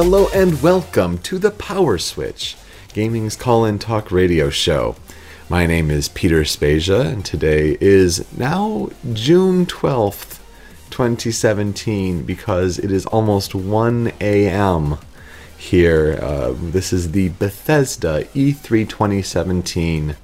Hello and welcome to the Power Switch, gaming's call-in talk radio show. My name is Peter Spasia, and today is now June 12th, 2017, because it is almost 1 a.m. here. Uh, this is the Bethesda E E3 2017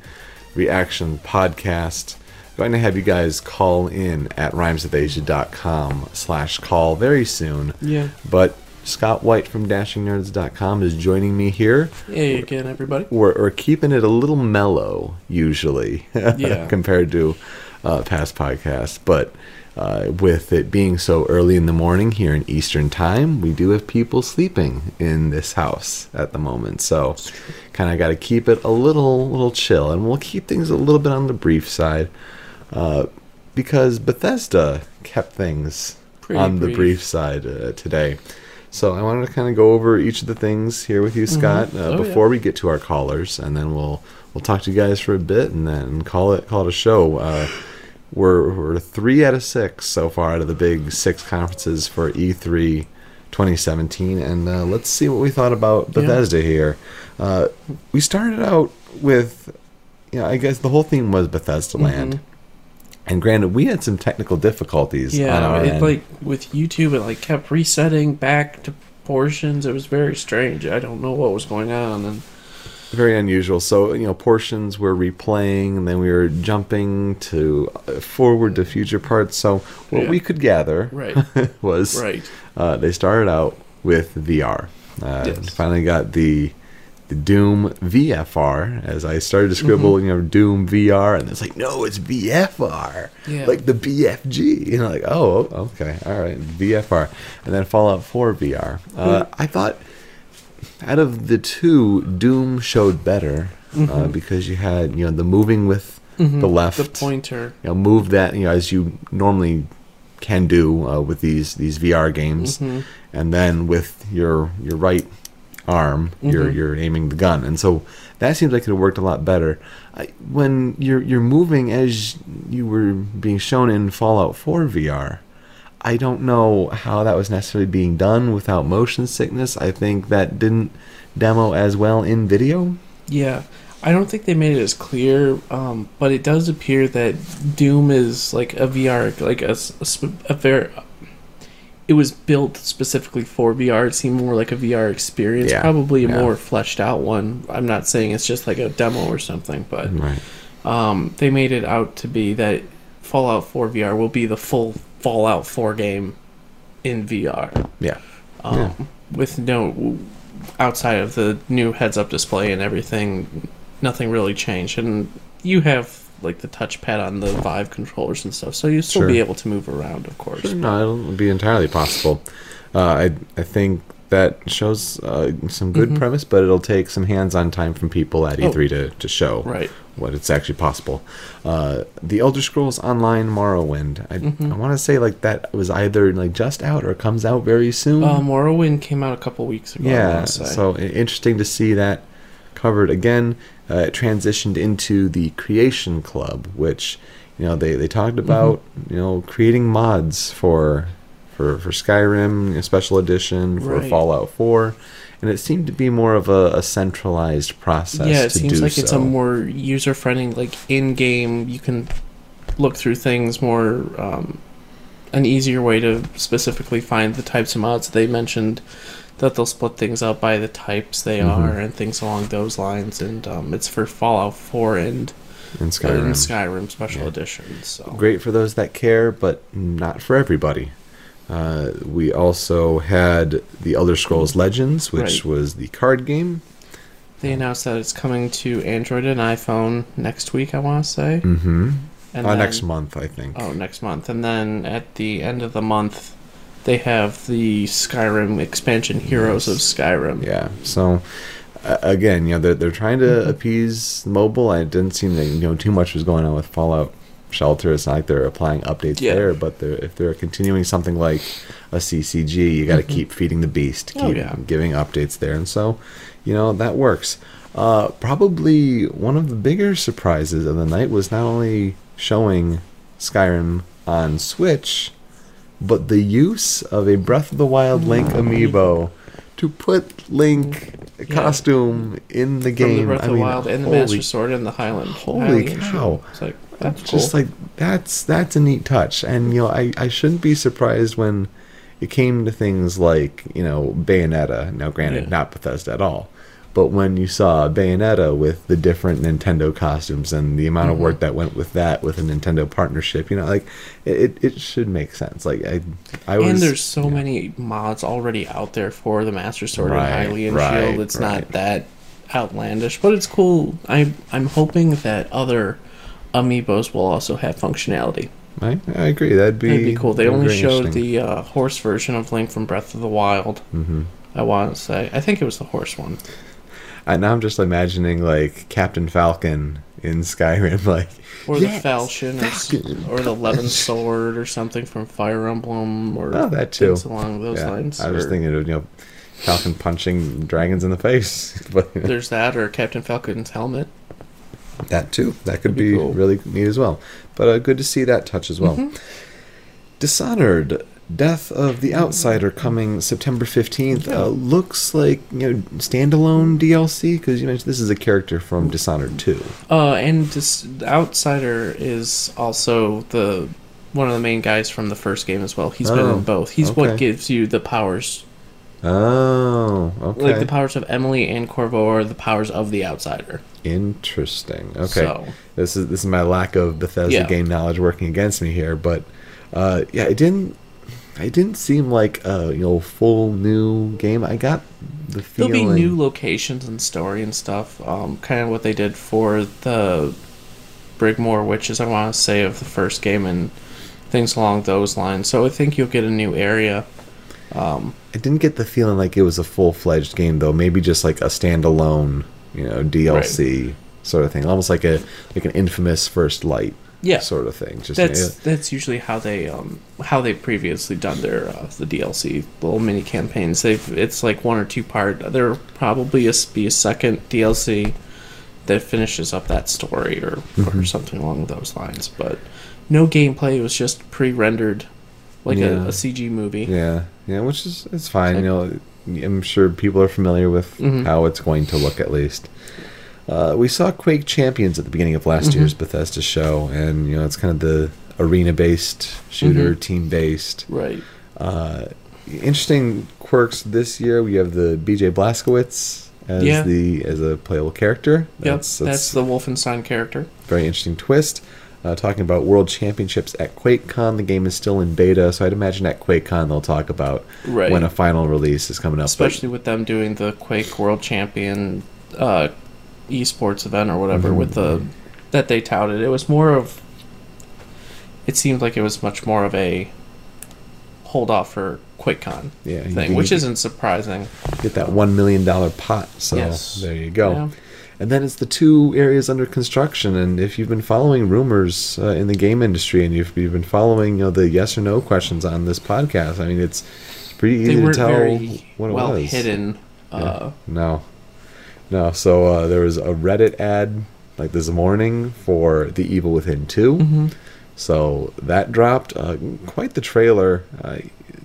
reaction podcast. I'm going to have you guys call in at rhymesofAsia.com slash call very soon. Yeah. But Scott White from DashingNerds.com is joining me here. Hey again, everybody. We're, we're keeping it a little mellow, usually, Yeah. compared to uh, past podcasts. But uh, with it being so early in the morning here in Eastern Time, we do have people sleeping in this house at the moment. So, kind of got to keep it a little, little chill, and we'll keep things a little bit on the brief side, uh, because Bethesda kept things Pretty on the brief. brief side uh, today. So I wanted to kind of go over each of the things here with you, Scott, uh, Oh, yeah. before we get to our callers, and then we'll we'll talk to you guys for a bit, and then call it call it a show. Uh, we're we're three out of six so far out of the big six conferences for E E3 2017, and uh, let's see what we thought about Yeah. Bethesda here. Uh, we started out with, you know, I guess the whole theme was Bethesda Land. And granted, we had some technical difficulties Yeah, it end. like with YouTube, it like kept resetting back to portions. It was very strange. I don't know what was going on, and very unusual. So you know, portions were replaying, and then we were jumping to uh, forward to future parts. So what Yeah. we could gather Right. was right, uh, they started out with VR. Uh, Yes. Finally got the Doom VFR. As I started to scribble, Mm-hmm. you know, Doom VR, and it's like, no, it's VFR, Yeah. like the BFG. You know, like, oh, okay, all right, VFR, and then Fallout 4 VR. Uh, I thought out of the two, Doom showed better uh, because you had you know the moving with the left, Mm-hmm. the pointer. you know, move that you know as you normally can do uh, with these these VR games, Mm-hmm. and then with your your right arm, you're Mhm. you're aiming the gun, and so that seems like it worked a lot better. I, when you're you're moving as you were being shown in Fallout 4 VR. I don't know how that was necessarily being done without motion sickness. I think that didn't demo as well in video. Yeah, I don't think they made it as clear, um, but it does appear that Doom is like a VR, like a, a a very. It was built specifically for VR. It seemed more like a VR experience, Yeah, probably a yeah. more fleshed out one. I'm not saying it's just like a demo or something, but Right. um, they made it out to be that Fallout 4 VR will be the full Fallout 4 game in VR. Yeah. Um, Yeah. With no outside of the new heads-up display and everything, nothing really changed. And you have like the touchpad on the Vive controllers and stuff, so you still Sure. be able to move around, of course. Sure, no, it'll be entirely possible. Uh, I I think that shows uh, some good Mhm. premise, but it'll take some hands-on time from people at Oh. E3 to, to show Right. what it's actually possible. Uh, the Elder Scrolls Online Morrowind. I, Mhm. I want to say like that was either like just out or comes out very soon. Uh, Morrowind came out a couple weeks ago. Yeah, so interesting to see that covered again. Uh, it transitioned into the Creation Club, which you know they, they talked Mm-hmm. about you know creating mods for for for Skyrim know, Special Edition for Right. Fallout Four, and it seemed to be more of a, a centralized process. yeah, it seems like it's a more user-friendly, like in-game. You can look through things more, um, an easier way to specifically find the types of mods they mentioned. That they'll split things up by the types they Mhm. are and things along those lines, and um, it's for Fallout 4 and in Skyrim, and Skyrim Special Yeah. Edition. So Great for those that care, but not for everybody. Uh, we also had the Elder Scrolls Legends, which Right. was the card game. they announced that it's coming to Android and iPhone next week. I want to say, Mm-hmm. and uh, then- next month, I think. Oh, next month. And then at the end of the month, they have the Skyrim expansion, Heroes of Skyrim. Yeah. So uh, again, you know, they're they're trying to Mhm. appease mobile. I didn't seem that you know too much was going on with Fallout Shelter. It's not like they're applying updates Yeah. there, but they're, if they're continuing something like a CCG, you got to Mhm. keep feeding the beast, keep Oh, yeah. giving updates there, and so you know that works. Uh, probably one of the bigger surprises of the night was not only showing Skyrim on Switch, but the use of a Breath of the Wild Link mm. amiibo to put Link costume in the From game. the Breath I of the mean, Wild and the holy- Master Sword and the Highland. holy Hylian cow. It's like that's cool. just like that's that's a neat touch and you know I, I shouldn't be surprised when it came to things like you know bayonetta now granted Yeah. not bethesda at all but when you saw bayonetta with the different nintendo costumes and the amount of Mm-hmm. work that went with that with a nintendo partnership you know like it, it should make sense like i i was and there's so yeah. many mods already out there for the Master Sword Right, and Hylian right, Shield. It's right. not that outlandish, but it's cool. I I'm hoping that other amiibos will also have functionality. I, I agree that'd be, That'd be cool. They only showed the uh, horse version of Link from Breath of the Wild. Mm-hmm. I want to say. I think it was the horse one. I, now i'm just imagining like captain falcon in skyrim like Or Yes, the Falchion, or, Falcon. or the Levin Sword, or something from Fire Emblem, or Oh, that too. along those Yeah, lines. I was or thinking of you know Falcon punching dragons in the face, but There's that, or Captain Falcon's helmet. that too that could That'd be be, cool. really neat as well. But uh, good to see that touch as well. Mm-hmm. Dishonored, Death of the Outsider coming September fifteenth. Yeah. Uh, looks like you know standalone DLC because you mentioned this is a character from Dishonored two. Uh, and the Outsider is also the one of the main guys from the first game as well. He's been Oh, in both. He's okay. what gives you the powers, Oh, okay. like the powers of Emily and Corvo are the powers of the Outsider. Interesting. Okay. So This is this is my lack of Bethesda Yeah. game knowledge working against me here, but uh, yeah, it didn't. It didn't seem like a you know full new game. I got the feeling there'll be new locations and story and stuff. Um, kind of what they did for the Brigmore Witches, I want to say, of the first game and things along those lines. So I think you'll get a new area. Um, I didn't get the feeling like it was a full fledged game though. Maybe just like a standalone, you know, DLC sort of thing, almost like a like an infamous First Light yeah, sort of thing. Just that's that's usually how they um how they previously done their uh, the DLC little mini campaigns. They've it's like one or two part. There probably is be a second DLC that finishes up that story or or something along those lines. But no gameplay. It was just pre-rendered, like Yeah. a, a CG movie. Yeah, yeah, which is it's fine. You know, I'm sure people are familiar with Mhm. how it's going to look at least. Uh, we saw Quake Champions at the beginning of last Mhm. year's Bethesda show, and you know it's kind of the arena-based shooter, Mhm. team-based. Right. Uh, interesting quirks this year. We have the BJ Blazkowicz as Yeah. the as a playable character. Yep. That's, the Wolfenstein character. very interesting twist. Uh, talking about World Championships at QuakeCon. The game is still in beta, so I'd imagine at QuakeCon they'll talk about Right. when a final release is coming up. But- especially with them doing the Quake World Champion uh, esports event or whatever Mhm. with the that they touted. It was more of. It seemed like it was much more of a hold off for QuakeCon yeah, thing, which isn't surprising. get that one million dollar pot. So Yes. there you go. Yeah. And then it's the two areas under construction. And if you've been following rumors uh, in the game industry, and you've, you've been following you know the yes or no questions on this podcast, I mean it's pretty easy to tell what it well was. hidden. Uh, No, no. So uh, there was a Reddit ad like this morning for The Evil Within 2 mhm. So that dropped. Uh, quite the trailer. Uh,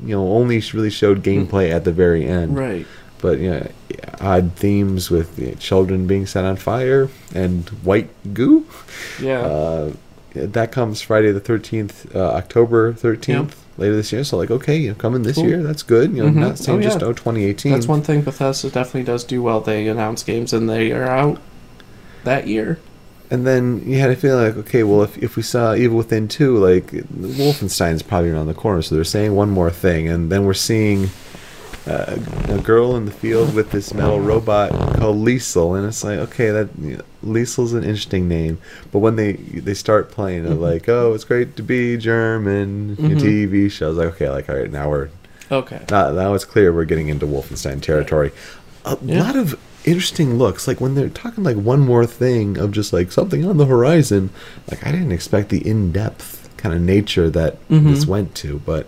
you know, only really showed gameplay at the very end. Right. But you know, odd themes with you know, children being set on fire and white goo. Yeah. Uh, that comes Friday the thirteenth, uh, October thirteenth, later this year. So like, okay, you know, coming this Cool. year, that's good. You know, Mhm. not saying Oh, just yeah. oh 2018. That's one thing Bethesda definitely does do well. They announce games and they are out that year. And then you had a feeling like, okay, well, if, if we saw Evil Within 2, like, Wolfenstein's probably around the corner, so they're saying one more thing. And then we're seeing uh, a girl in the field with this metal robot called Liesel, and it's like, okay, that you know, Liesel's an interesting name. But when they they start playing, they're like, oh, it's great to be German, Mhm. TV shows. Like, okay, like, all right, now we're Okay. now, now it's clear we're getting into Wolfenstein territory. A Yeah. lot of interesting looks. Like when they're talking like one more thing of just like something on the horizon. Like I didn't expect the in depth kind of nature that Mhm. this went to, but.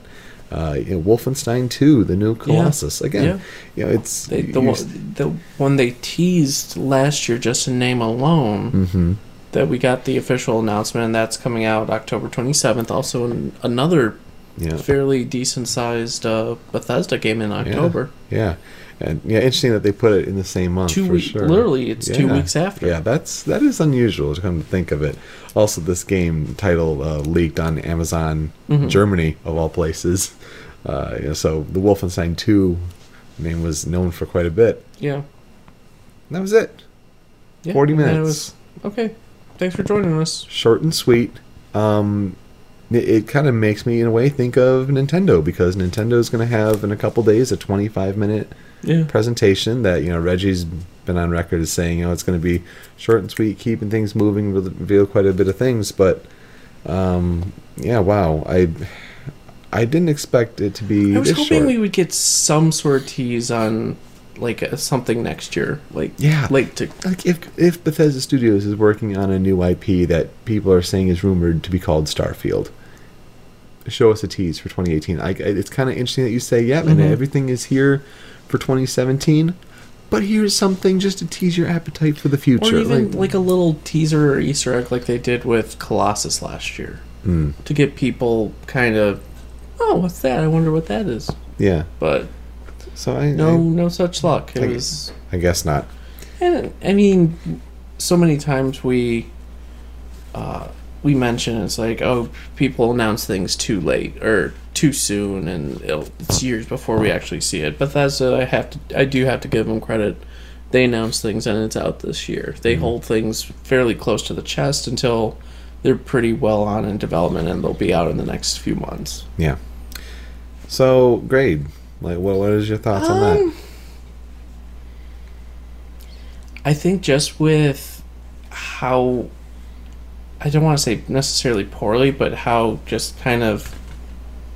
Uh, you know, Wolfenstein 2, the new Colossus. Again, Yeah. you know, it's They, the, one, the one they teased last year, just in name alone, hmm that we got the official announcement, and that's coming out October 27th. Also, an, another Yeah. fairly decent sized uh, Bethesda game in October. Yeah, and yeah, interesting that they put it in the same month. Two weeks, sure. literally, it's two weeks after. Yeah, that's that is unusual to come to think of it. Also, this game title uh, leaked on Amazon Mm-hmm. Germany of all places. Uh, you know, so the Wolfenstein Two name was known for quite a bit. yeah. And that was it. yeah. 40 and it minutes. was- okay. Thanks for joining us. Short and sweet. Um, it, it kind of makes me, in a way, think of Nintendo because Nintendo is going to have in a couple days a 25 minute Yeah. presentation that you know Reggie's been on record as saying you know it's going to be short and sweet, keeping things moving, reveal quite a bit of things. But um, yeah, wow, I I didn't expect it to be I was hoping short. we would get some sort of tease on like something next year, like Yeah. late to like if if Bethesda Studios is working on a new IP that people are saying is rumored to be called Starfield. Show us a tease for 2018. I, it's kind of interesting that you say, "Yep," and Mhm. everything is here for 2017. But here's something just to tease your appetite for the future. or even like, a little teaser or Easter egg, like they did with Colossus last year, Mm, to get people kind of, oh, what's that? I wonder what that is. yeah. But So I no, no such luck. It I- was, I, I guess not. and I mean, so many times we, uh, we mention it's like, oh, people announce things too late or too soon, and it'll, it's years before we actually see it. But that's uh, I have to, I do have to give them credit. They announce things and it's out this year. They hold things fairly close to the chest until they're pretty well on in development, and they'll be out in the next few months. Yeah. So grade, like, what what is your thoughts on that? Um, I think just with how I don't want to say necessarily poorly, but how just kind of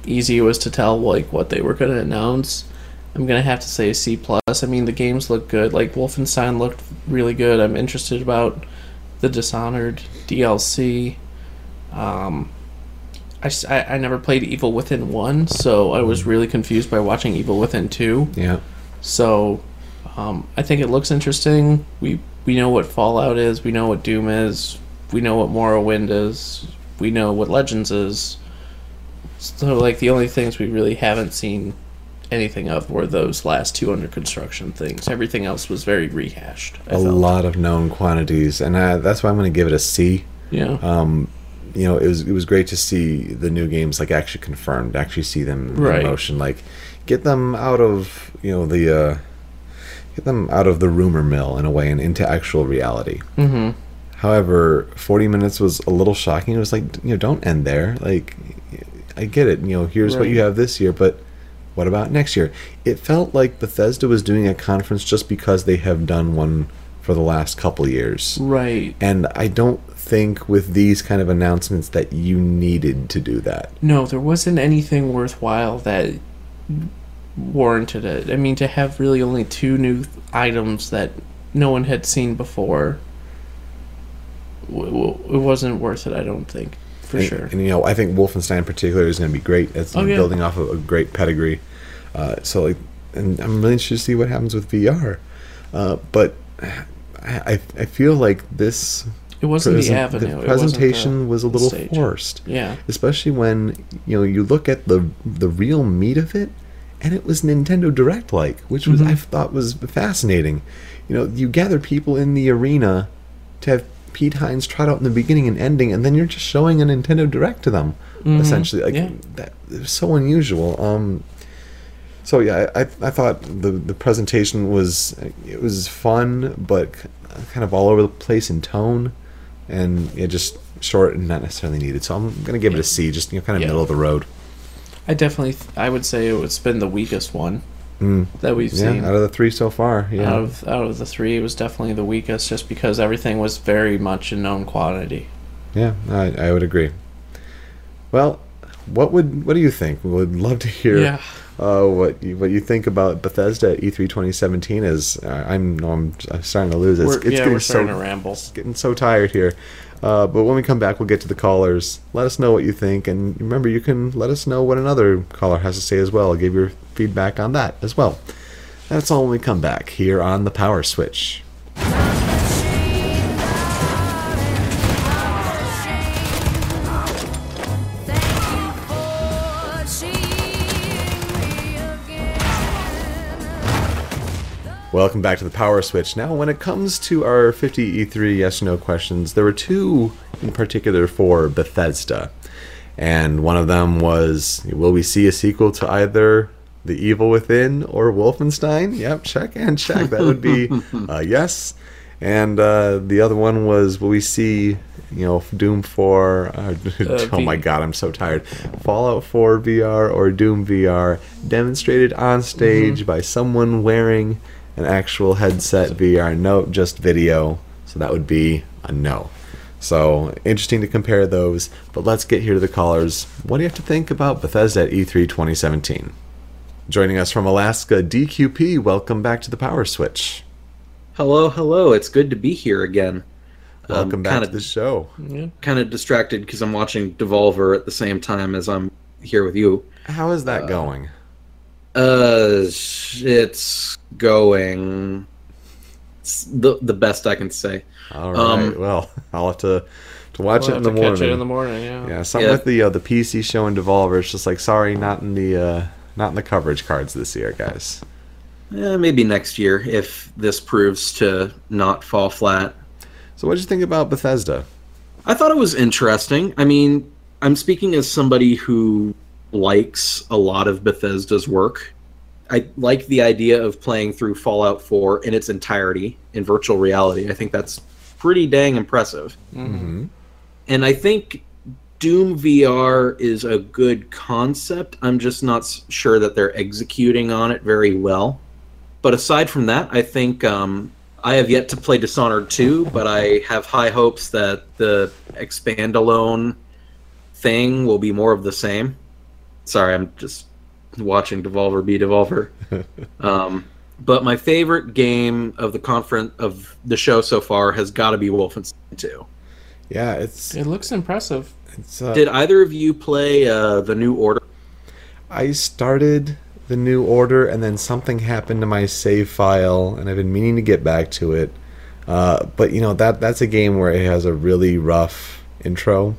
easy it was to tell like what they were going to announce. I'm gonna have to say C plus. I mean, the games look good. Like Wolfenstein looked really good. I'm interested about the Dishonored DLC. Um, I, I- I never played Evil Within one, so I was really confused by watching Evil Within two. Yeah. So, um, I think it looks interesting. We we know what Fallout is. We know what Doom is. We know what Morrowind is. We know what Legends is. So, like the only things we really haven't seen anything of were those last two under construction things. Everything else was very rehashed. I A felt. lot of known quantities, and I, that's why I'm going to give it a C. Yeah. Um, you know, it was it was great to see the new games like actually confirmed, actually see them Right. in motion, like get them out of you know the uh, get them out of the rumor mill in a way and into actual reality. mm-hmm. However, 40 minutes was a little shocking. It was like, you know, don't end there. Like, I get it. You know, here's what you have this year, but what about next year? It felt like Bethesda was doing a conference just because they have done one for the last couple years. Right. And I don't think with these kind of announcements that you needed to do that. No, there wasn't anything worthwhile that warranted it. I mean, to have really only two new th- items that no one had seen before, w- w- it wasn't worth it. I don't think, for and, sure. And, you know, I think Wolfenstein in particular is going to be great. It's Oh, yeah. building off of a great pedigree. Uh, so, like, and I'm really interested to see what happens with VR. Uh, but I, I feel like this It wasn't the avenue. the wasn't the- presentation was a little stage. forced, Yeah. especially when you know you look at the the real meat of it, and it was Nintendo Direct like, which was Mhm. I thought was fascinating. You know, you gather people in the arena to have Pete Hines trot out in the beginning and ending, and then you're just showing a Nintendo Direct to them, Mhm. essentially. Like Yeah. that was so unusual. Um, so yeah, I, I thought the the presentation was it was fun, but kind of all over the place in tone, and it just short and not necessarily needed. So I'm gonna give it a C, just you know, kind of Yeah. middle of the road. I definitely, th- I would say it's been the weakest one Mm. that we've Yeah, seen. out of the three so far, yeah, Out of out of the three, it was definitely the weakest, just because everything was very much a known quantity. yeah, I, I would agree. Well, what would what do you think? We would love to hear Yeah. uh, what you, what you think about Bethesda at E E3 2017. As uh, I'm, no, I'm, I'm starting to lose it. It's, it's yeah, getting we're starting so to ramble. getting so tired here. Uh, but when we come back, we'll get to the callers. Let us know what you think, and remember, you can let us know what another caller has to say as well. Give your feedback on that as well. That's all when we come back here on the Power Switch. Welcome back to the Power Switch. Now, when it comes to our 50 E3 yes or no questions, there were two in particular for Bethesda. And one of them was Will we see a sequel to either The Evil Within or Wolfenstein? Yep, check and check. That would be uh, yes. And uh, the other one was Will we see, you know, Doom 4? Uh, oh my god, I'm so tired. Fallout 4 VR or Doom VR demonstrated on stage by someone wearing an actual headset VR. Nope, just video. So that would be a no. So interesting to compare those. But let's get here to the callers. What do you have to think about Bethesda at E E3 2017? Joining us from Alaska, DQP. Welcome back to the Power Switch. Hello, hello. It's good to be here again. Um, welcome back kinda, to the show. Yeah. Kind of distracted because I'm watching Devolver at the same time as I'm here with you. How is that uh, going? Uh, it's going. It's the the best I can say. All right. um, well, I'll have to to watch We'll it in the to morning. catch it in the morning. Yeah. Yeah, something Yeah. with the uh, the PC show and Devolver. It's just like sorry, not in the uh, not in the coverage cards this year, guys. Eh, maybe next year if this proves to not fall flat. So, what did you think about Bethesda? I thought it was interesting. I mean, I'm speaking as somebody who likes a lot of Bethesda's work. I like the idea of playing through Fallout 4 in its entirety in virtual reality. I think that's pretty dang impressive. Mm-hmm. And I think Doom VR is a good concept. I'm just not sure that they're executing on it very well. But aside from that, I think um, I have yet to play Dishonored 2, but I have high hopes that the expand alone thing will be more of the same. Sorry, I'm just watching Devolver be Devolver. um, but my favorite game of the conference of the show so far has got to be Wolfenstein 2. Yeah, it's It looks impressive. it's. Uh, Did either of you play uh, the New Order? I started the new order, and then something happened to my save file, and I've been meaning to get back to it. Uh, but you know that that's a game where it has a really rough intro.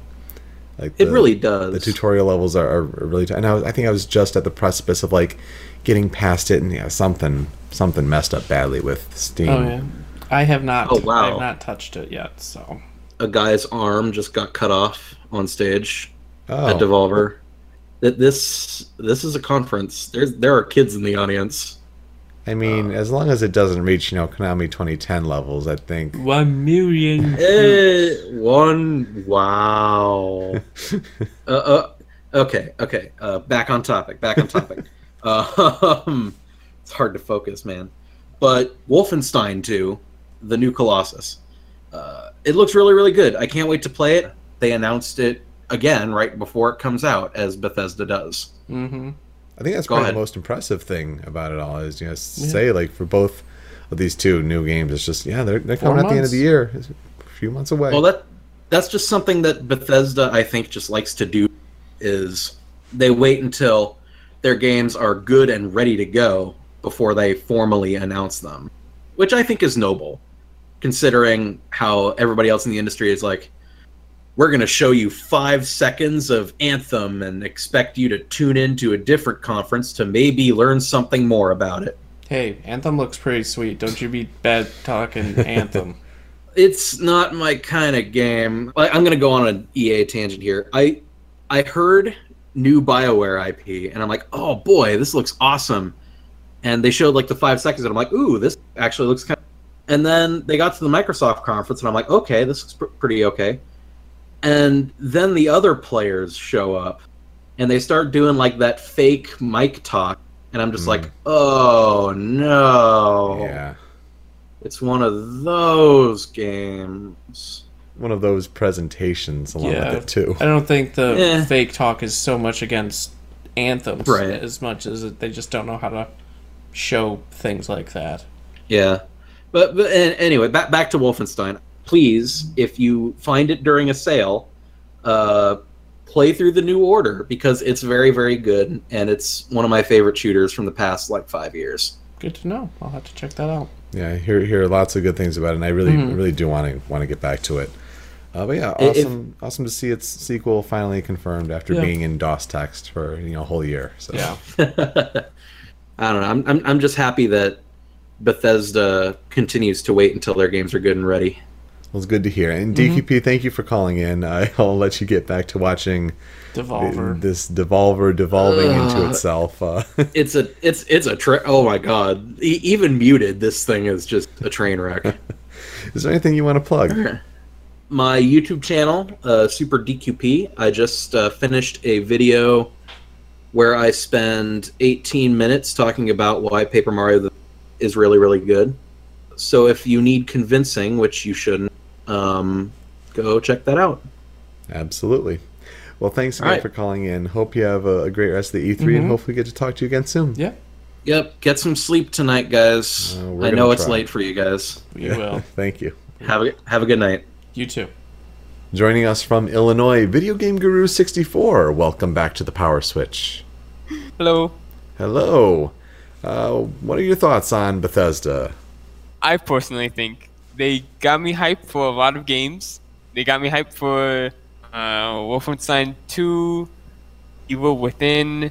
Like It really does. The tutorial levels are, are really, t- and I, was, I think I was just at the precipice of like getting past it, and yeah, something something messed up badly with Steam. Oh yeah. I have not. Oh, wow. I have not touched it yet. So a guy's arm just got cut off on stage Oh. at Devolver. That this this is a conference. There's there are kids in the audience. I mean, as long as it doesn't reach, you know, Konami 2010 levels, I think. one million. Eh, one wow. uh, uh, okay, okay. Uh, back on topic. Back on topic. uh, um, it's hard to focus, man. But Wolfenstein 2, the new Colossus. Uh, it looks really, really good. I can't wait to play it. They announced it again right before it comes out, as Bethesda does. Mm-hmm. I think that's Go probably ahead. the most impressive thing about it all is you know say like for both of these two new games, it's just yeah they're they're Four coming at the end of the year, It's a few months away. Well, that that's just something that Bethesda, I think, just likes to do. Is they wait until their games are good and ready to go before they formally announce them, which I think is noble, considering how everybody else in the industry is like, we're going to show you five seconds of Anthem and expect you to tune into a different conference to maybe learn something more about it. Hey, Anthem looks pretty sweet. Don't you be bad talking Anthem. It's not my kind of game. I, I'm gonna go on an EA tangent here. I I heard new Bioware IP, and I'm like, oh boy, this looks awesome. And they showed like the five seconds, and I'm like, ooh, this actually looks kind. of... And then they got to the Microsoft conference, and I'm like, okay, this looks pr- pretty okay. And then the other players show up, and they start doing like that fake mic talk, and I'm just Hmm. like, oh no. yeah, It's one of those games. one of those presentations along Yeah. with it too. I don't think the Eh. fake talk is so much against anthems Right. as much as it- they just don't know how to show things like that. Yeah, but but an- anyway, back back to Wolfenstein. Please, if you find it during a sale, uh, play through the New Order because it's very very good and it's one of my favorite shooters from the past like five years. Good to know. I'll have to check that out. Yeah, I hear hear lots of good things about it, and I really Mhm. really do want to want to get back to it. Uh, but yeah, If- awesome awesome to see its sequel finally confirmed after Yeah. being in DOS text for you know a whole year. So Yeah. I don't know. I'm, I'm I'm just happy that Bethesda continues to wait until their games are good and ready. Well, it's good to hear. And DQP, thank you for calling in. I'll let you get back to watching Devolver. this Devolver devolving into itself. Uh, It's a it's it's a tra- oh my god! E- even muted, this thing is just a train wreck. is there anything you want to plug? my YouTube channel, uh, Super DQP. I just uh, finished a video where I spend 18 minutes talking about why Paper Mario is really, really good. So if you need convincing, which you shouldn't, um, go check that out. Absolutely. Well, thanks again All right. for calling in. Hope you have a, a great rest of the E3 and hopefully get to talk to you again soon. yeah, Yep, get some sleep tonight, guys. Uh, I gonna know it's try. late for you guys. we will. Thank you. Have a have a good night. You too. Joining us from Illinois, Video Game Guru 64. Welcome back to the Power Switch. Hello. Hello. Uh, what are your thoughts on Bethesda? I personally think they got me hyped for a lot of games. They got me hyped for uh, Wolfenstein 2, Evil Within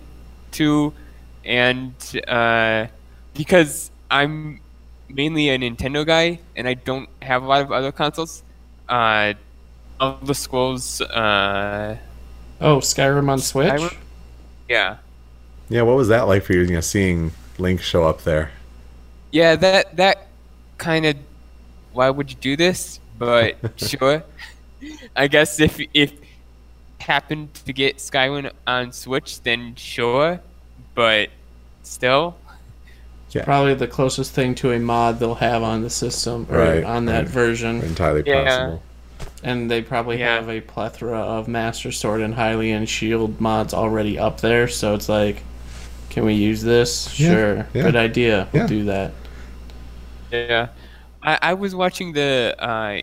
2, and uh, because I'm mainly a Nintendo guy and I don't have a lot of other consoles, uh, the Scrolls, uh, Oh, Skyrim on Switch. Skyrim? yeah. Yeah, what was that like for you, you know, seeing Link show up there? Yeah, that that kind of. Why would you do this? But sure. I guess if if happened to get Skyward on Switch, then sure. But still, Probably the closest thing to a mod they'll have on the system or Right, on that right. version. Entirely Yeah. possible. And they probably Yeah. have a plethora of Master Sword and Hylian Shield mods already up there, so it's like, can we use this? Yeah, Sure. yeah. Good idea. We'll Yeah. do that. yeah. I, I was watching the uh,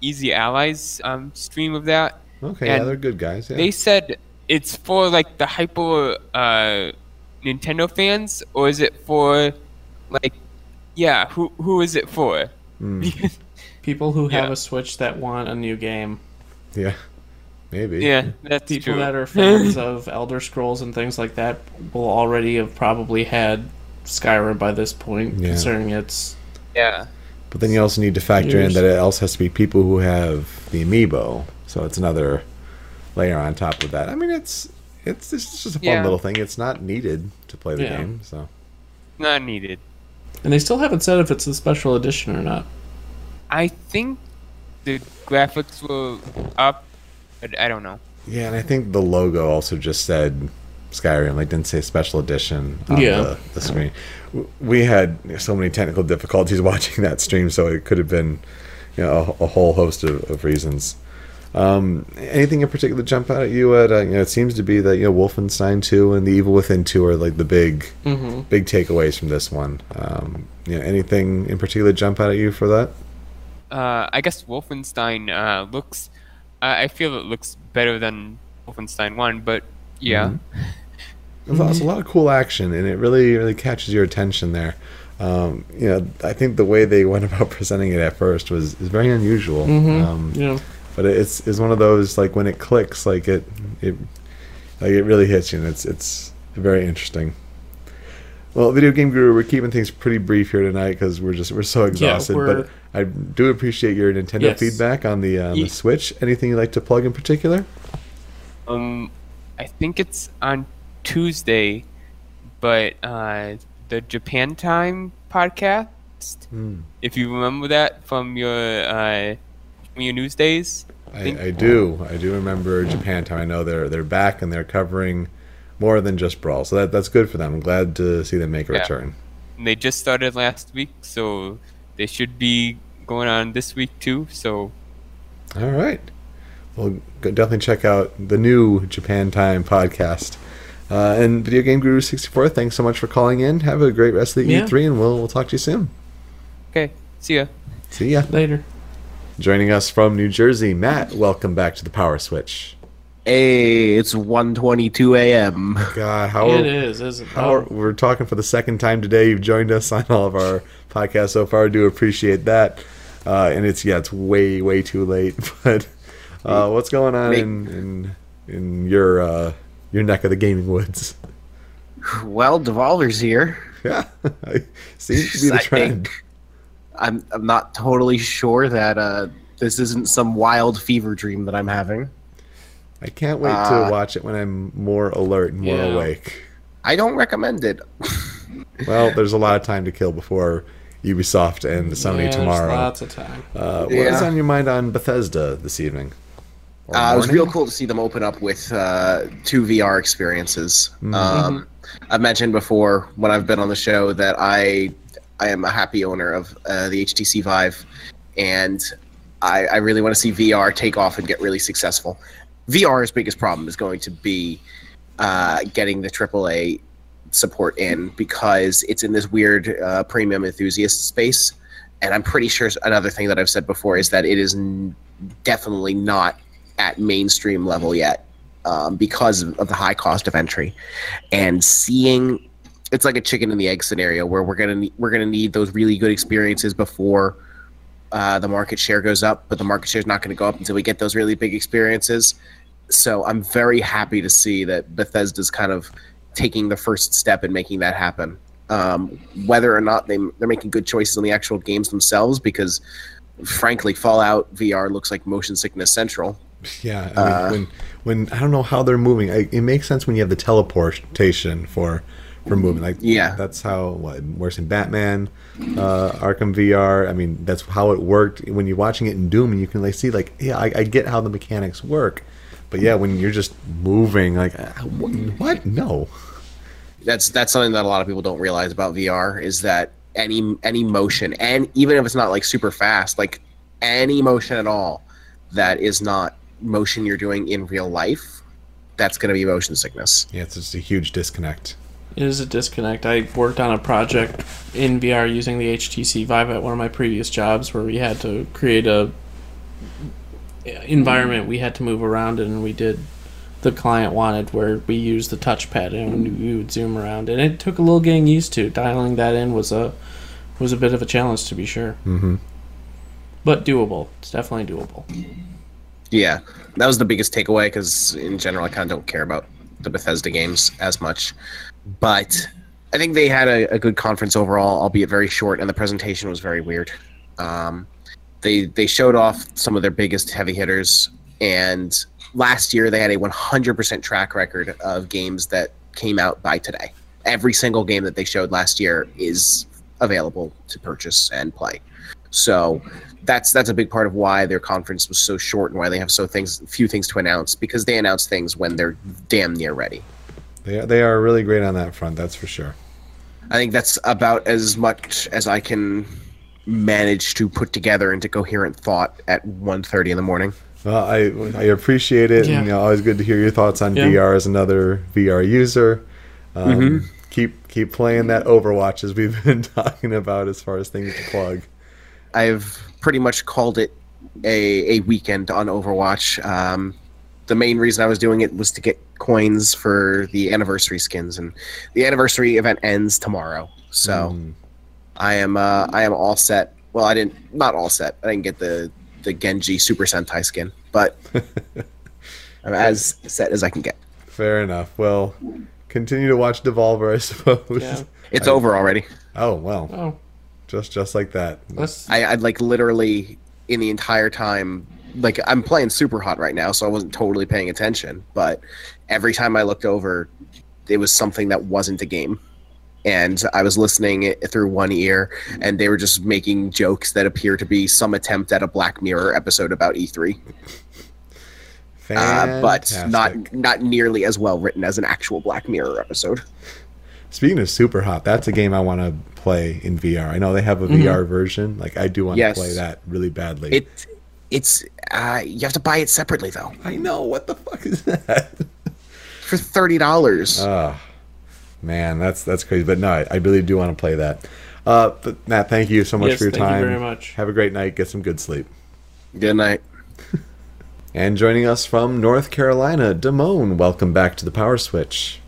Easy Allies um, stream of that. Okay, yeah, they're good guys. Yeah. They said it's for like the hyper uh, Nintendo fans, or is it for like, yeah, who who is it for? Hmm. People who have Yeah. a Switch that want a new game. yeah, maybe. yeah, that's People true. that are fans of Elder Scrolls and things like that will already have probably had Skyrim by this point, Yeah. considering it's yeah. But then you also need to factor in that it also has to be people who have the amiibo, so it's another layer on top of that. I mean, it's it's, it's just a fun Yeah. little thing. It's not needed to play the Yeah. game, so Not needed. and they still haven't said if it's a special edition or not. I think the graphics were up, but I don't know. yeah. And I think the logo also just said Skyrim, like didn't say special edition on Yeah. the, the screen. We had so many technical difficulties watching that stream, so it could have been, you know, a, a whole host of, of reasons. Um, anything in particular jump out at you? At uh, you know, it seems to be that you know Wolfenstein Two and The Evil Within Two are like the big, Mm-hmm. big takeaways from this one. Um, you know, anything in particular jump out at you for that? Uh, I guess Wolfenstein uh, looks. I I feel it looks better than Wolfenstein One, but yeah, Mm-hmm. There's there's a lot of cool action, and it really, really catches your attention there. Um, you know, I think the way they went about presenting it at first was is very unusual. Mm-hmm. Um, you know, but it's is one of those like when it clicks, like it it like it really hits you, and it's it's very interesting. Well, video game guru, we're keeping things pretty brief here tonight because we're just we're so exhausted. we're- but I do appreciate your Nintendo Yes. feedback on the uh, on the Switch. Anything you'd like to plug in particular? um, I think it's on Tuesday, but uh, the Japan Time podcast. Hmm. If you remember that from your uh, from your news days, I, I do. I do remember Japan time. I know they're they're back and they're covering more than just Brawl. So that that's good for them. I'm glad to see them make a Yeah. return. And they just started last week, so they should be going on this week too. So All right. Well, definitely check out the new Japan Time podcast. Uh, and Video Game Guru 64, thanks so much for calling in. Have a great rest of the Yeah. E3, and we'll, we'll talk to you soon. okay, see ya. See ya. later. Joining us from New Jersey, Matt, welcome back to the Power Switch. Hey, it's 1:22 a.m. God, how it are, is, isn't it? how are, we're talking for the second time today. You've joined us on all of our podcasts so far. I do appreciate that. Uh, and it's yeah, it's way way too late. But uh, what's going on Make- in in in your uh, your neck of the gaming woods? Well, Devolver's here. Yeah, seems to be the I trend. I'm I'm not totally sure that uh, this isn't some wild fever dream that I'm having. I can't wait Uh, to watch it when I'm more alert and more Yeah. awake. I don't recommend it. Well, there's a lot of time to kill before Ubisoft and Sony Yeah, tomorrow. lots of time. Uh, what is Yeah. on your mind on Bethesda this evening? Uh, it was real cool to see them open up with uh, two VR experiences. Mm-hmm. Um, I've mentioned before when I've been on the show that I I am a happy owner of uh, the HTC Vive, and I, I really want to see VR take off and get really successful. VR's biggest problem is going to be uh, getting the AAA support in because it's in this weird uh, premium enthusiast space. And I'm pretty sure another thing that I've said before is that it is n- definitely not at mainstream level yet um, because of, the high cost of entry. And seeing it's like a chicken and the egg scenario where we're gonna we're gonna need those really good experiences before uh, the market share goes up, but the market share is not going to go up until we get those really big experiences. So I'm very happy to see that Bethesda's kind of taking the first step in making that happen. Um, whether or not they they're making good choices on the actual games themselves, because frankly, Fallout VR looks like motion sickness central. Yeah, I mean, Uh, when when I don't know how they're moving. I, it makes sense when you have the teleportation for for moving. Like Yeah. that's how what works in Batman, uh, Arkham VR. I mean, that's how it worked when you're watching it in Doom, and you can like see like yeah, I, I get how the mechanics work, but yeah, when you're just moving, like uh, what? what? No. that's that's something that a lot of people don't realize about VR is that any any motion and even if it's not like super fast, like any motion at all that is not motion you're doing in real life, that's going to be motion sickness. Yeah, it's just a huge disconnect. It is a disconnect. I worked on a project in VR using the HTC Vive at one of my previous jobs where we had to create a environment we had to move around in and we did the client wanted where we used the touchpad and we would zoom around and it took a little getting used to dialing that in was a was a bit of a challenge to be sure Mm-hmm. but doable it's definitely doable Yeah, that was the biggest takeaway because in general I kind of don't care about the Bethesda games as much, but I think they had a, a good conference overall, albeit very short, and the presentation was very weird. Um, they they showed off some of their biggest heavy hitters, and last year they had a 100% track record of games that came out by today. Every single game that they showed last year is available to purchase and play. So that's that's a big part of why their conference was so short and why they have so things few things to announce because they announce things when they're damn near ready. They are, they are really great on that front. That's for sure. I think that's about as much as I can manage to put together into coherent thought at 1.30 in the morning. Well, I I appreciate it, Yeah. and you know, always good to hear your thoughts on Yeah. VR as another VR user. Um, Mm-hmm. Keep keep playing that Overwatch as we've been talking about as far as things to plug. I've pretty much called it a, a weekend on Overwatch. Um, the main reason I was doing it was to get coins for the anniversary skins, and the anniversary event ends tomorrow. So Mm. I am uh, I am all set. Well, I didn't not all set. I didn't get the the Genji Super Sentai skin, but I'm as set as I can get. Fair enough. Well, continue to watch Devolver, I suppose. yeah It's over already. Oh well, oh just just like that. I, I'd like literally in the entire time like I'm playing Superhot right now, so I wasn't totally paying attention. But every time I looked over, it was something that wasn't a game, and I was listening it through one ear, and they were just making jokes that appear to be some attempt at a Black Mirror episode about E3, uh, but not not nearly as well written as an actual Black Mirror episode. Speaking of Superhot, that's a game I want to play in VR. I know they have a VR version. Like I do want to Yes. play that really badly. It it's uh, you have to buy it separately though I know what the fuck is that? for thirty dollars. Ah, man, that's that's crazy. But no, I, I really do want to play that. Uh, but Matt, thank you so much Yes, for your time. thank you very much. Have a great night. Get some good sleep. Good night. And joining us from North Carolina, Damone. Welcome back to the Power Switch.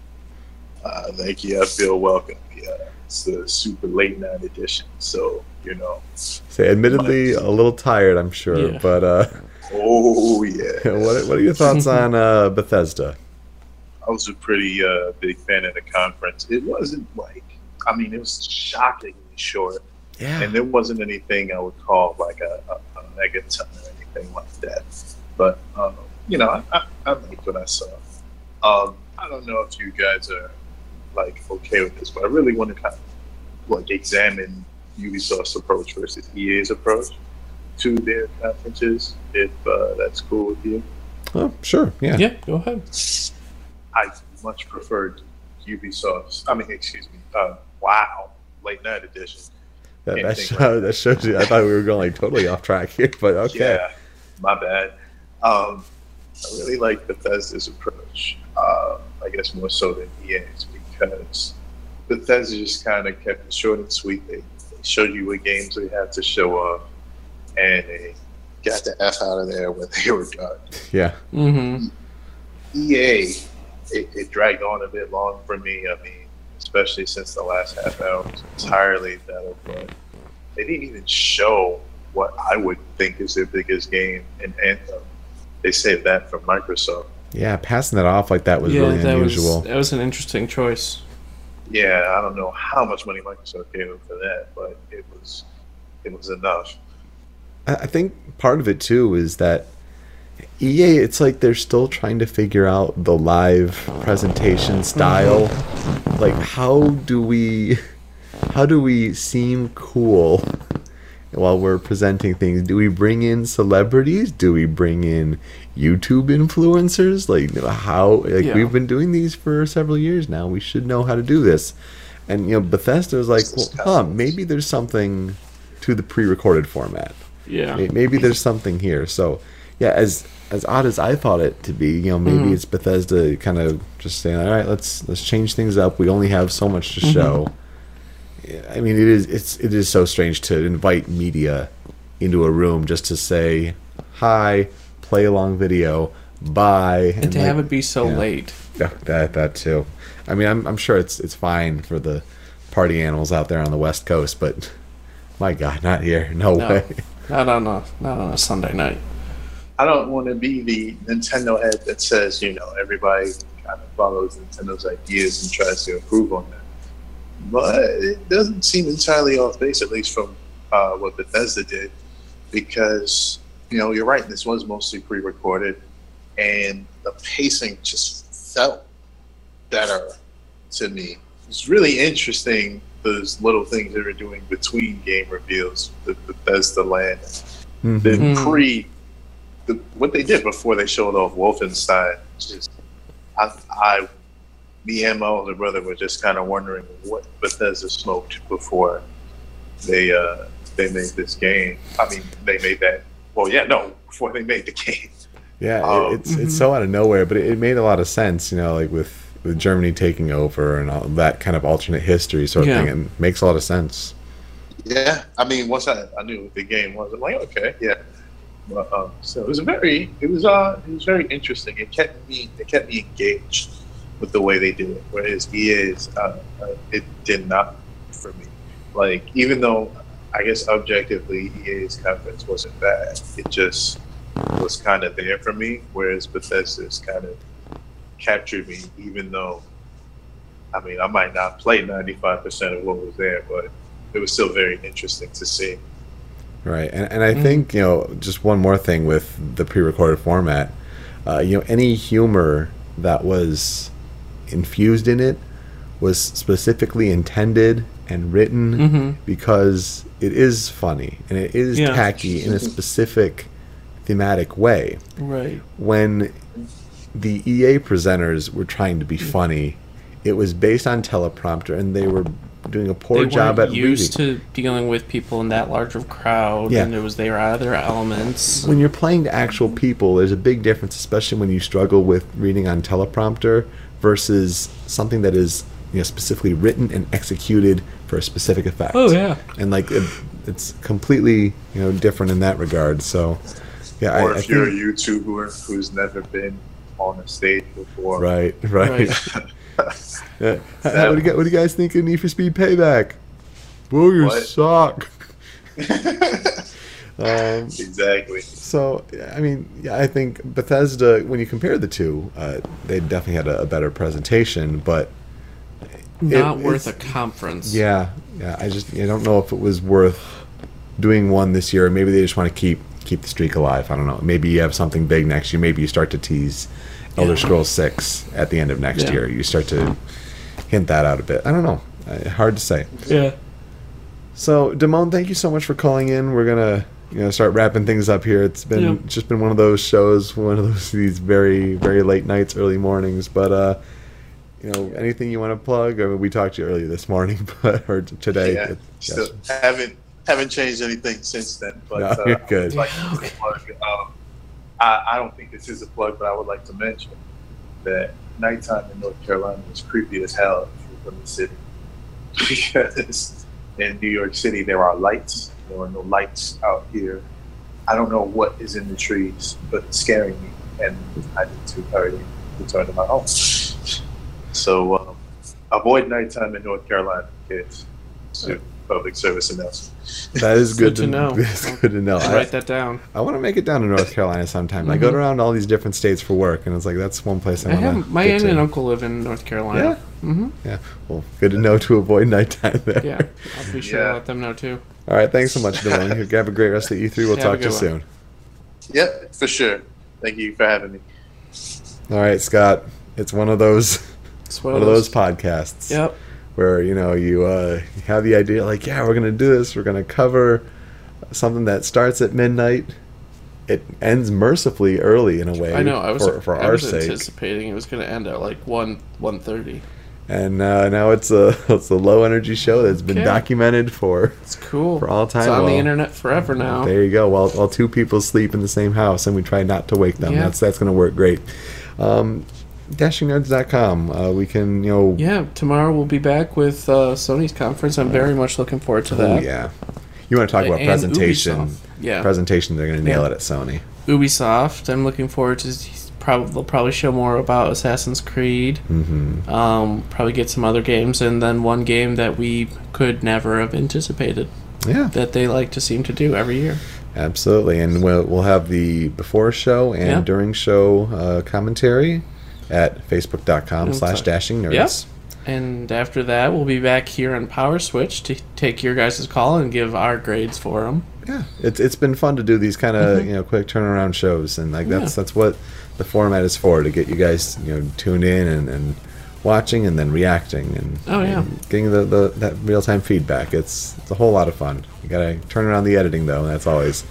Uh, thank you. I feel welcome. Yeah, it's the super late night edition. So, you know, Say, admittedly, a little tired, I'm sure. Yeah. But uh, oh, yeah. what what are your thoughts on uh, Bethesda? I was a pretty uh, big fan of the conference. It wasn't like I mean, it was shockingly short, Yeah. and there wasn't anything I would call like a, a, a megaton or anything like that. But um, you know, I, I, I liked what I saw. Um, I don't know if you guys are like okay with this, but I really want to kind of like examine Ubisoft's approach versus EA's approach to their conferences, if uh, that's cool with you. oh, sure. Yeah. Yeah, go ahead. I much preferred Ubisoft's. I mean, excuse me. Uh, wow, late night edition. That, Can't that, think show, that shows you. I thought we were going like totally off track here, but okay. Yeah, my bad. Um, I really like Bethesda's approach. Uh, I guess more so than EA's because Bethesda just kind of kept it short and sweet. They, they showed you what games they had to show off, and they got the f out of there when they were done. Yeah. Mm-hmm. EA, it, it dragged on a bit long for me. I mean, especially since the last half hour was entirely that of they didn't even show what I would think is their biggest game in Anthem. They saved that for Microsoft. Yeah. Passing that off like that was yeah, really that unusual. was that was an interesting choice. Yeah, I don't know how much money Microsoft gave them for that, but it was it was enough. I I think part of it too is that EA, it's like they're still trying to figure out the live presentation style. Mm-hmm. Like, how do we, how do we seem cool while we're presenting things? Do we bring in celebrities? Do we bring in YouTube influencers? Like, how? Like, Yeah. we've been doing these for several years now. We should know how to do this. And you know, Bethesda was like, well, huh, maybe there's something to the pre-recorded format. Yeah. Maybe there's something here. So, yeah, as as odd as I thought it to be, you know, maybe Mhm. it's Bethesda kind of just saying, "All right, let's let's change things up. We only have so much to show." Yeah, I mean, it is it's it is so strange to invite media into a room just to say, "Hi, play along video, bye," And to like, have it be so yeah. late. yeah, that that too. I mean, I'm I'm sure it's it's fine for the party animals out there on the West Coast, but my God, not here. No, No. way. Not on a not on a Sunday night. I don't want to be the Nintendo head that says, you know, everybody kind of follows Nintendo's ideas and tries to improve on them. But it doesn't seem entirely off base, at least from uh, what Bethesda did, because, you know, you're right, this was mostly pre recorded, and the pacing just felt better to me. It's really interesting, those little things they were doing between game reveals, the Bethesda land Mhm. the Mhm. pre the, what they did before they showed off Wolfenstein. Just I, I me and my older brother were just kind of wondering what Bethesda smoked before they uh, they made this game. I mean, they made that. Well, yeah, no, before they made the game. Yeah, it, it's it's so out of nowhere, but it, it made a lot of sense, you know, like with with Germany taking over and all that kind of alternate history sort of Yeah. thing. It makes a lot of sense. Yeah, I mean, once I, I knew what the game was, I'm like, okay, yeah. But, um, so it was a very, it was uh, it was very interesting. It kept me, it kept me engaged with the way they did it. Whereas EA's, uh, uh, it did not for me. Like even though I guess objectively EA's conference wasn't bad, it just was kind of there for me. Whereas Bethesda's kind of captured me, even though. I mean, I might not play 95% of what was there, but it was still very interesting to see. Right. And and I Mhm. think, you know, just one more thing with the pre-recorded format, uh, you know, any humor that was infused in it was specifically intended and written Mm-hmm. because it is funny and it is Yeah. tacky in a specific thematic way. Right. when the EA presenters were trying to be funny, it was based on teleprompter, and they were doing a poor they job at used reading. to dealing with people in that large of crowd, Yeah. and it was they were out of their elements. When you're playing to actual people, there's a big difference, especially when you struggle with reading on teleprompter versus something that is you know specifically written and executed for a specific effect. Oh yeah. and like it, it's completely you know different in that regard. So yeah, or I, I if you're a YouTuber who's never been on a stage before, right, right. Right. Yeah. How- how- what, do you, guys- what do you guys think of Need for Speed Payback? Boo, you What? suck. Um, exactly. so, I mean, yeah, I think Bethesda, when you compare the two, uh, they definitely had a, a better presentation, but not It- worth a conference. Yeah, yeah. I just I don't know if it was worth doing one this year. Maybe they just want to keep keep the streak alive. I don't know. Maybe you have something big next year. Maybe you start to tease Elder Yeah. Scrolls Six at the end of next Yeah. year. You start to hint that out a bit. I don't know. Uh, hard to say. Yeah. So, Damone, thank you so much for calling in. We're gonna, you know, start wrapping things up here. It's been Yeah. it's just been one of those shows, one of those these very very late nights, early mornings. But uh, you know, anything you want to plug? Or we talked to you earlier this morning, but or today. Yeah, It- still yes. haven't haven't changed anything since then. But No, uh, you're good. Like to plug, um, I, I don't think this is a plug, but I would like to mention that nighttime in North Carolina is creepy as hell if you're from the city. Because in New York City there are lights. There are no lights out here. I don't know what is in the trees, but it's scaring me, and I need to hurry return to my home. So um, avoid nighttime in North Carolina, kids. So, public service announcement. That is good, Good to know. It's good to know. I'll I, write that down. I want to make it down to North Carolina sometime. I go Mhm. around all these different states for work, and it's like that's one place I I want have to. my aunt and uncle live in North Carolina. hmm Yeah. Well, good to know to avoid nighttime there. Yeah, I'll be sure Yeah. to let them know too. All right. Thanks so much, Dylan. You Have a great rest of the E3. We'll Have talk to you good soon. Yep, for sure. Thank you for having me. All right, Scott. It's one of those one of those podcasts Yep. where you know you uh, you have the idea like, yeah, we're gonna do this. We're gonna cover something that starts at midnight. It ends mercifully early in a way. I know. I was for, for I our was sake, anticipating it was going to end at like one one thirty. And uh, now it's a it's a low energy show that's been Okay. documented for It's cool. For all time, It's on well, the internet forever now. There you go. While, while two people sleep in the same house and we try not to wake them. Yeah. That's that's going to work great. Um, DashingNerds.com. Uh, we can, you know. Yeah, tomorrow we'll be back with uh, Sony's conference. I'm very much looking forward to Oh, that. yeah. You want to talk about And presentation? Ubisoft. Yeah. Presentation, they're going to nail Yeah. it at Sony. Ubisoft. I'm looking forward to. Probably they'll probably show more about Assassin's Creed. hmm Um, probably get some other games, and then one game that we could never have anticipated Yeah, that they like to seem to do every year. absolutely. And we'll, we'll have the before show and Yeah. during show uh, commentary at facebook.com slash dashing nerds. Yep. And after that, we'll be back here on Power Switch to take your guys' call and give our grades for them. yeah it's it's been fun to do these kind of Mhm. you know quick turnaround shows and like that's Yeah. that's what the format is for to get you guys you know tuned in and, and watching and then reacting and, Oh, yeah. and getting the, the that real time feedback. It's it's a whole lot of fun. You gotta turn around the editing though and that's always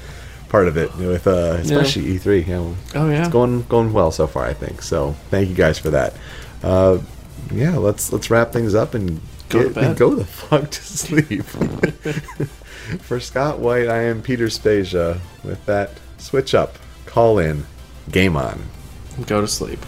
part of it with uh especially E3 you know Oh yeah. it's going going well so far I think. So thank you guys for that. Uh yeah let's let's wrap things up and Go get, and go the fuck to sleep. For Scott White I am Peter Spasia. With that switch up. Call in. Game on Go to sleep.